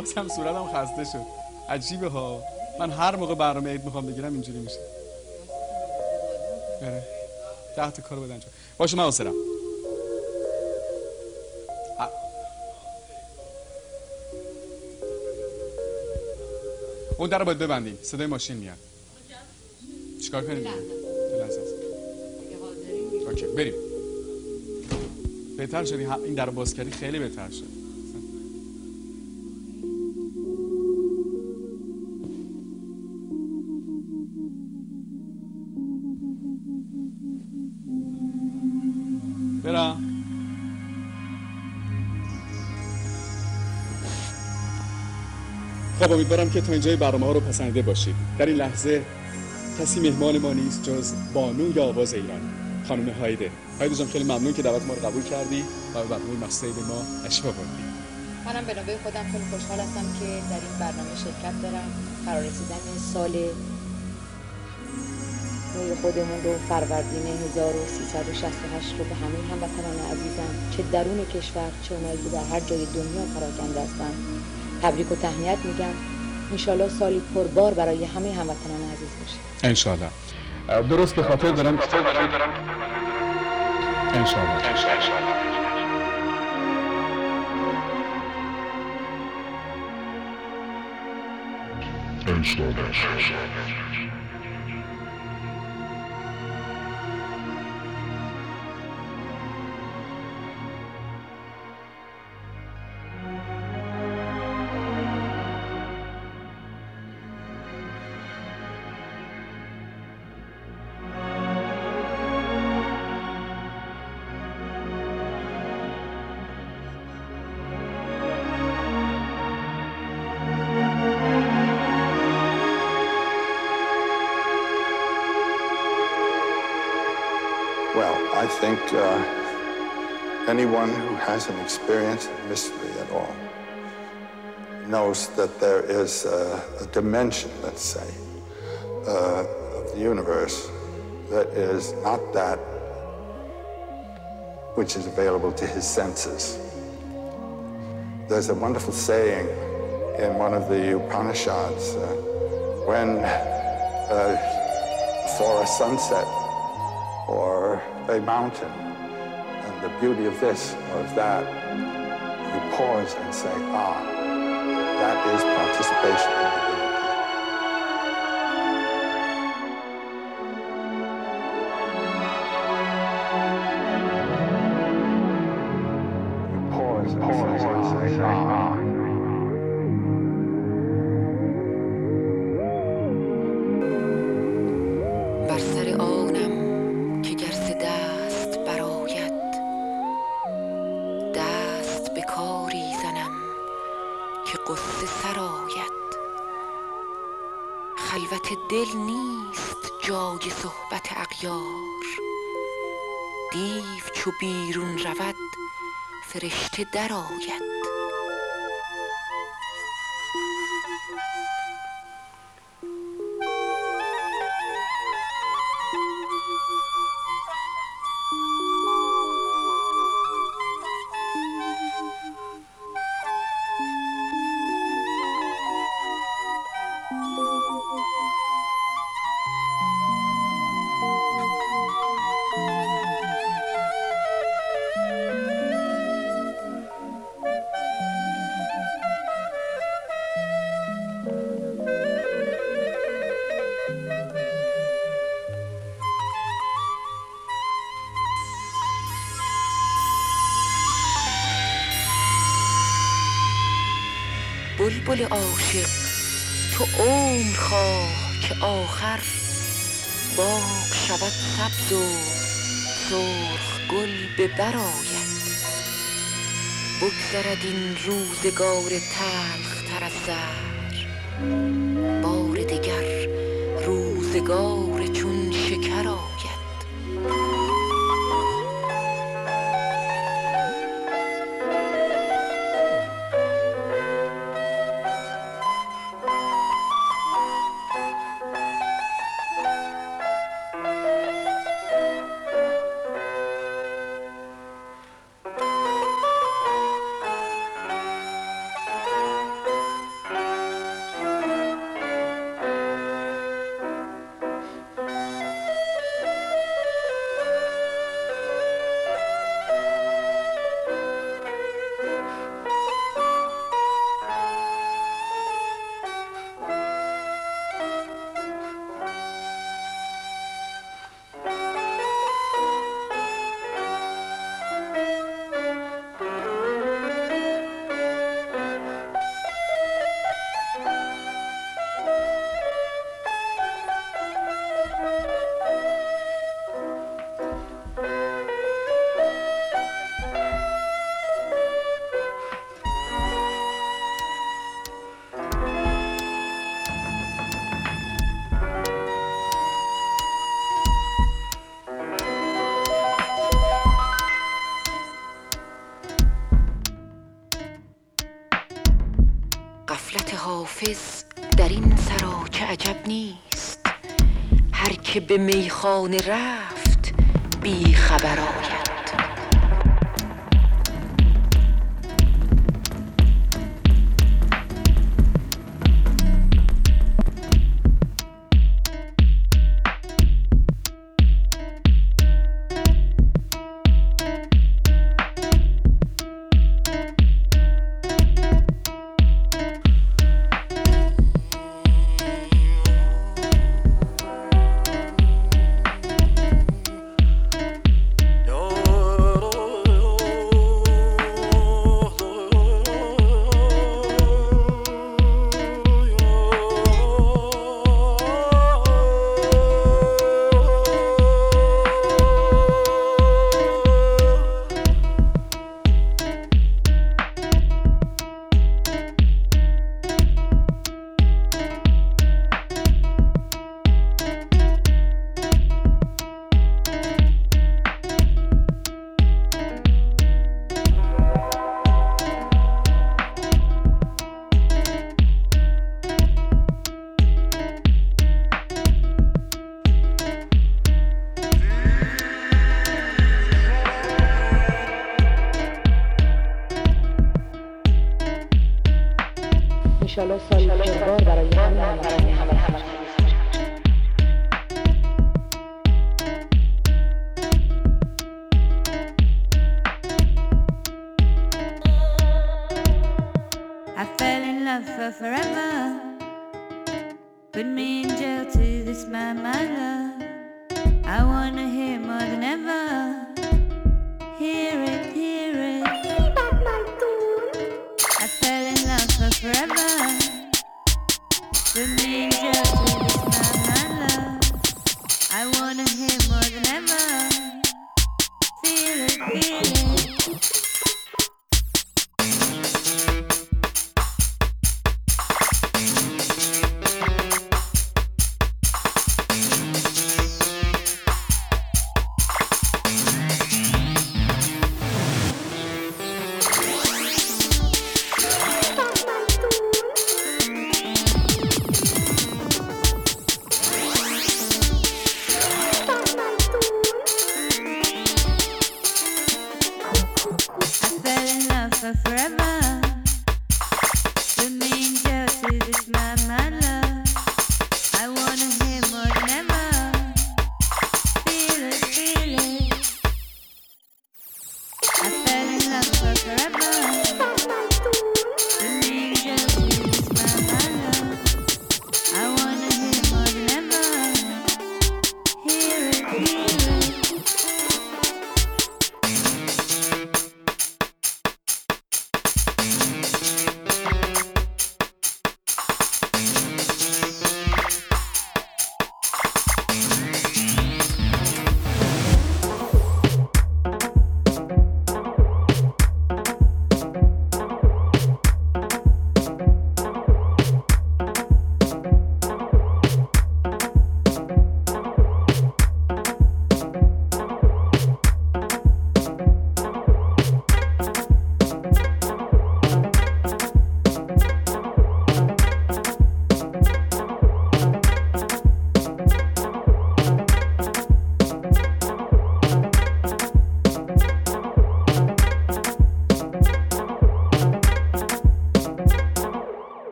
بازم صورتم خسته شد. عجیبه ها. من هر موقع برنامه عید می‌خوام بگیرم اینجوری میشه. بره تحت کار بدن باشه من حسرم اون در باید ببندیم. صدای ماشین میاد. چیکار کنیم؟ اوکی بریم. بهتر شدی این در باز کردی خیلی بهتر شد. خب امیدوارم که تا اینجای برنامه ها رو پسنده باشید. در این لحظه کسی مهمان ما نیست جز بانو یا آواز ایران. خانم هایده. هایده جان خیلی ممنون که دعوت ما رو قبول کردی و به برنامه مقصد ما اشبا بردی منم به نوبه خودم خیلی خوشحال هستم که در این برنامه شرکت دارم. قرار رسیدن سال خودمون رو فروردین 1368 رو به همه هموطنان عزیزم. چه درون کشور چه اونایی که در هر جای دنیا پراکنده هستن. تبریک و تهنیت میگم. انشالله سالی پربار برای همه هموطنان عزیز باشه. انشالله درست به خاطر دارم انشالله انشالله anyone who has an experience of mystery at all knows that there is a, a dimension, let's say, uh, of the universe that is not that which is available to his senses. There's a wonderful saying in one of the Upanishads uh, when uh, for a sunset or a mountain the beauty of this or of that, you pause and say, ah, that is participation that all yet. بلبل عاشق تو عمر خواه که آخر باغ شود سبز و سرخ گل به برآید بگذرد این روزگار تلخ تر از بار دگر روزگار به میخانه رفت بی خبر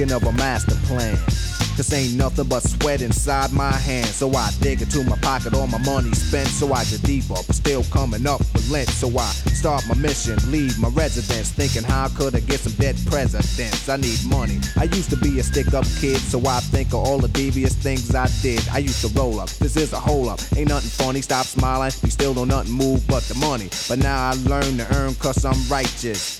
thinking of a master plan. This ain't nothing but sweat inside my hands. So I dig into my pocket, all my money spent. So I get deeper, but still coming up with lint. So I start my mission, leave my residence. Thinking how could I get some dead presidents? I need money. I used to be a stick up kid, so I think of all the devious things I did. I used to roll up, this is a hole up. Ain't nothing funny, stop smiling. We still don't nothing move but the money. But now I learn to earn cause I'm righteous.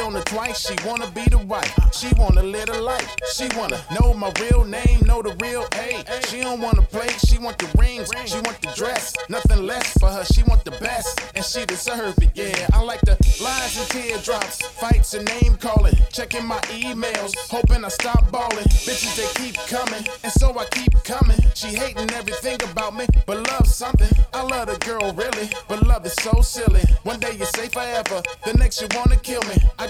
On she wanna be the wife. She wanna live a life. She wanna know my real name, know the real A. She don't wanna play, she want the rings, she want the dress. Nothing less for her, she want the best, and she deserve it. Yeah, I like the lies and teardrops, fights and name calling, checking my emails, hoping I stop balling. Bitches they keep coming, and so I keep coming. She hating everything about me, but love something. I love the girl really, but love is so silly. One day you say forever, the next you wanna kill me. I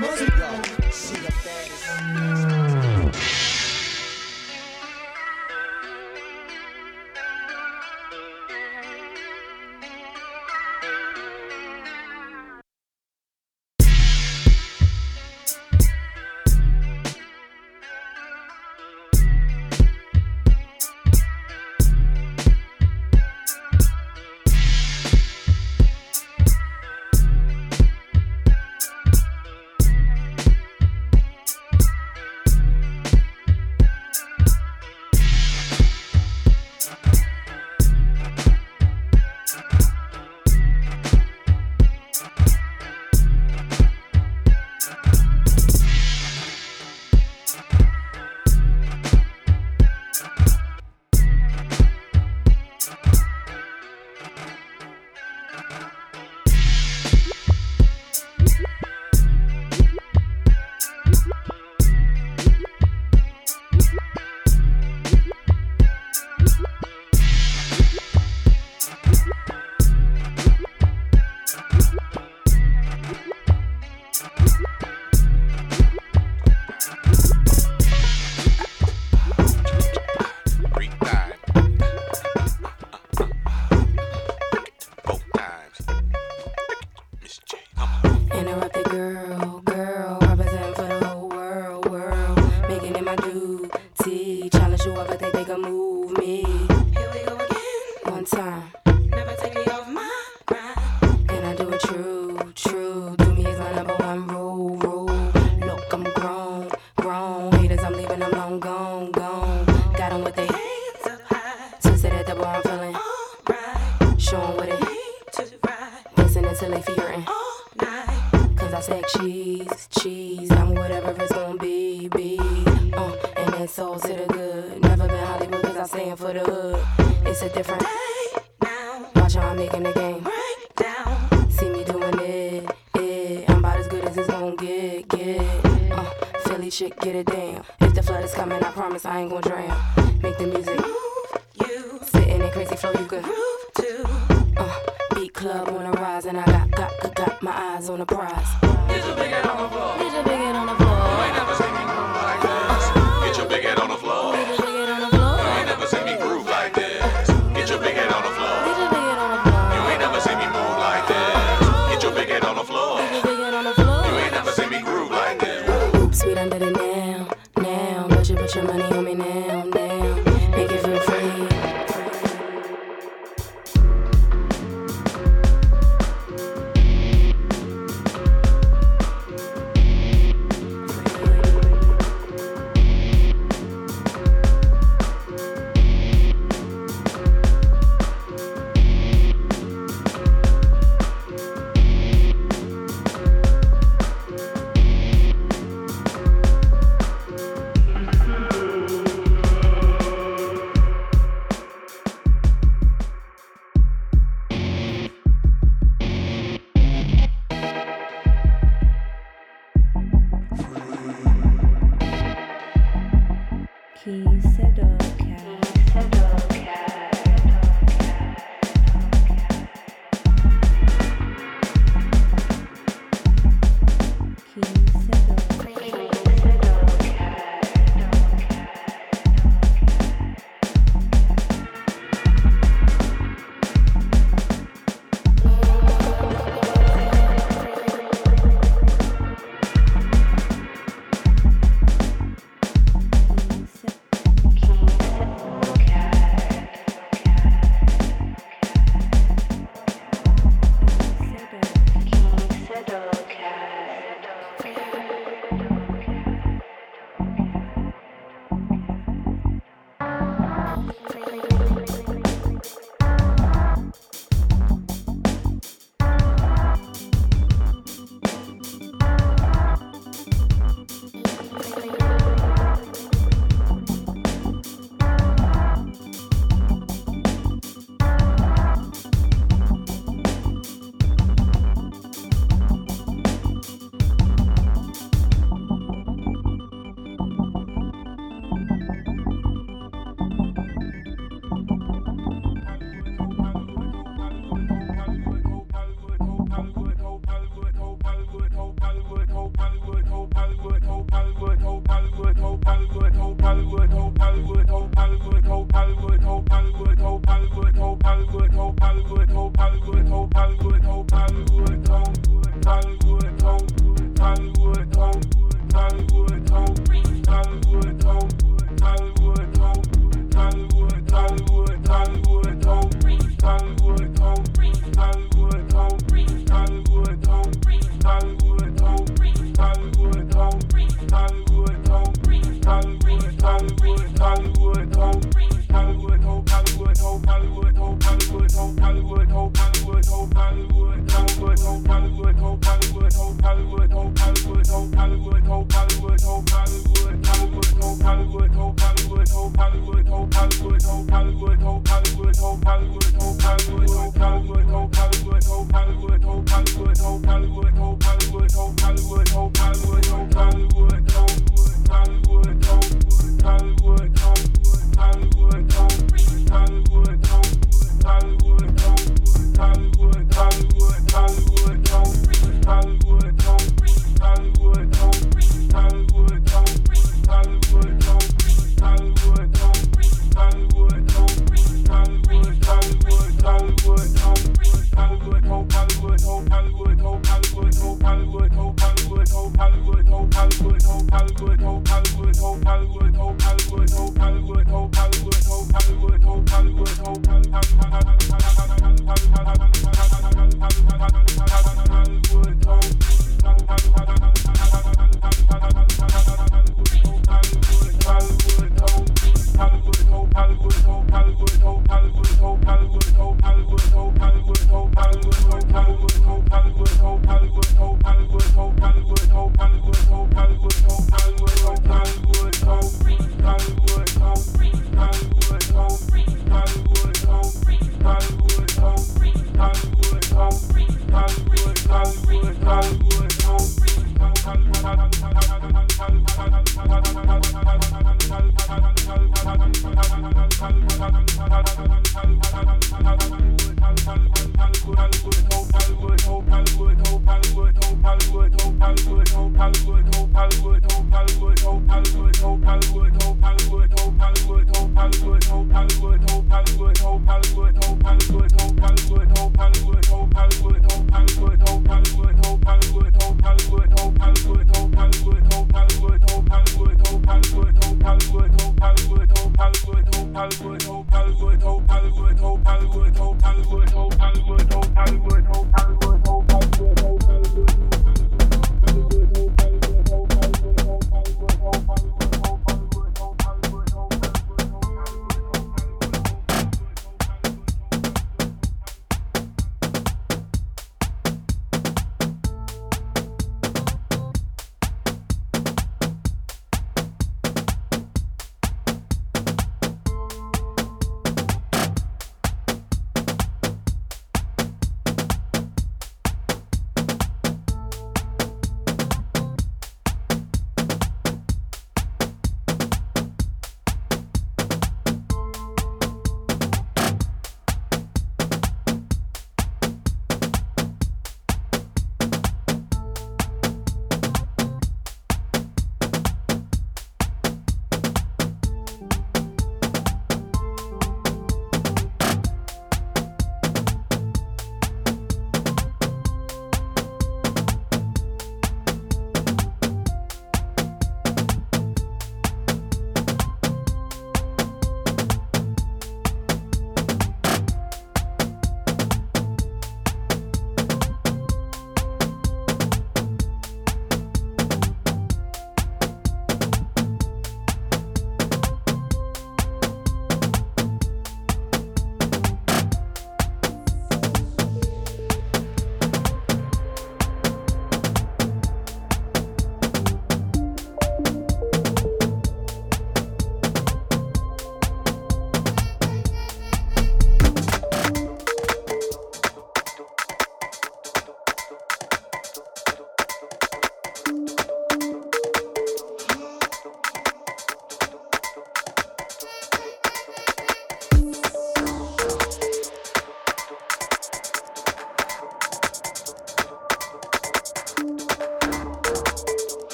Money.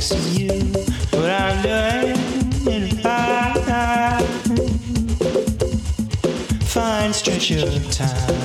ask you what I'm doing. I Fine stretch of time.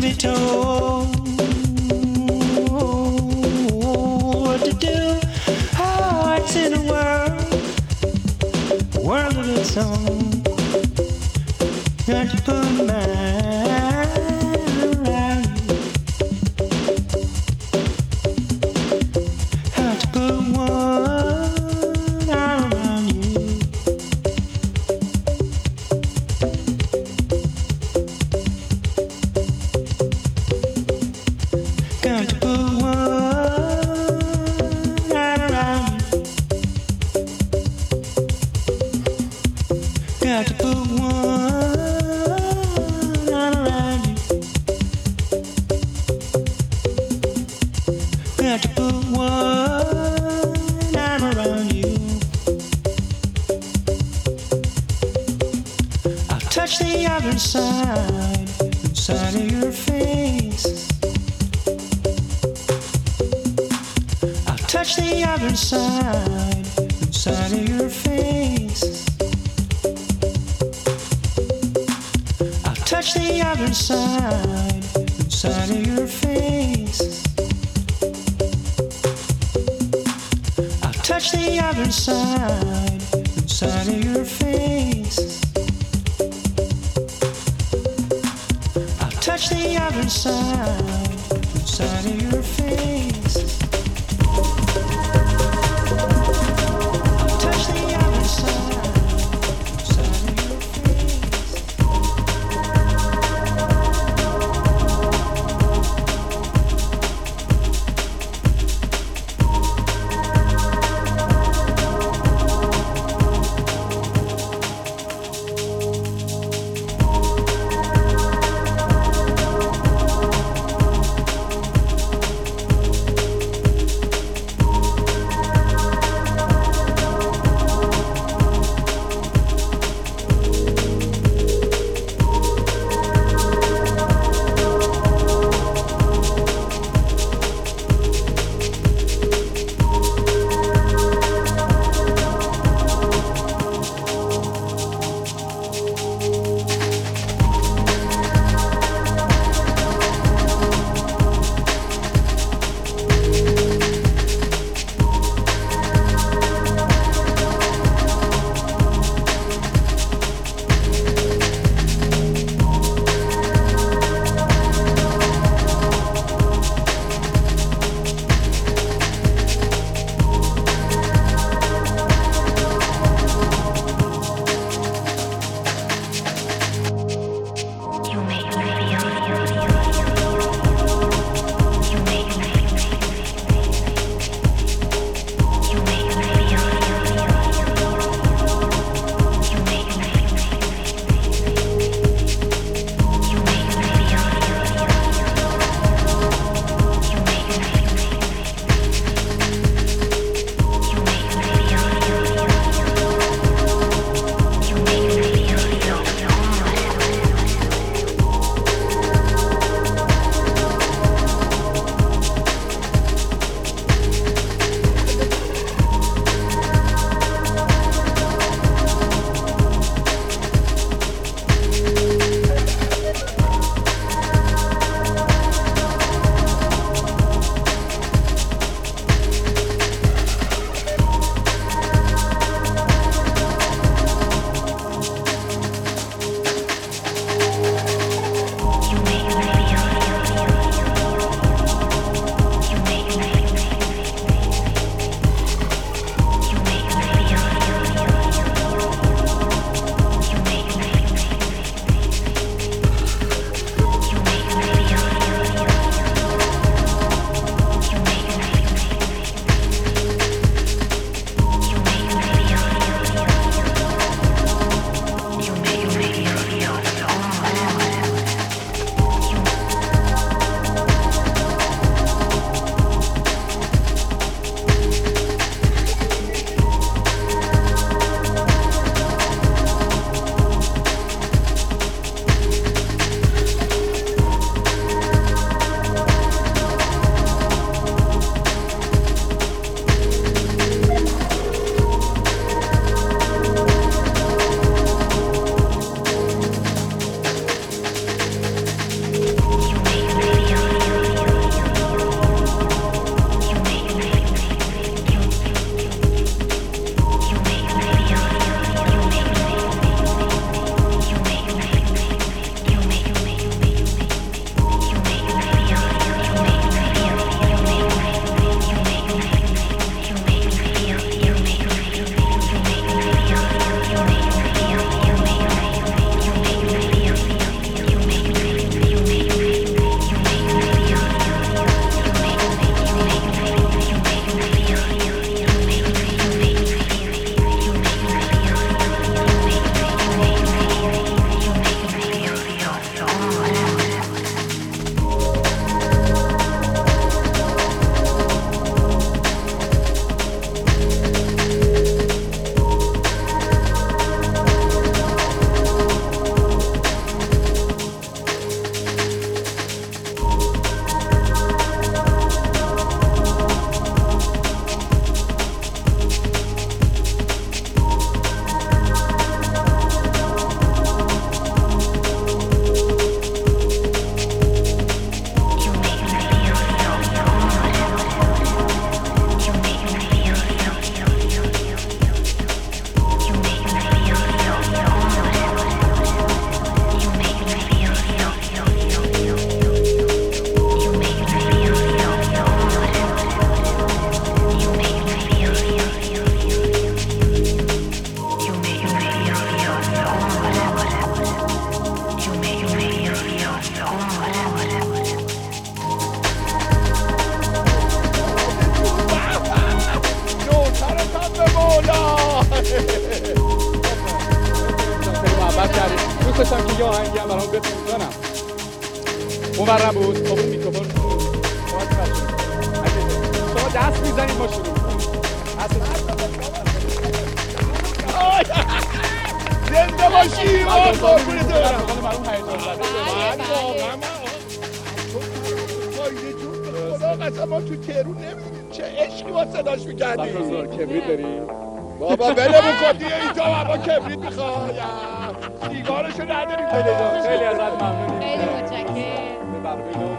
To be told می‌کردی کبریت داری؟ بابا بله. بکن دیگه این تو کبریت می‌خواد. سیگارشو نداری؟ خیلی ازت ممنونی خیلی متشکرم.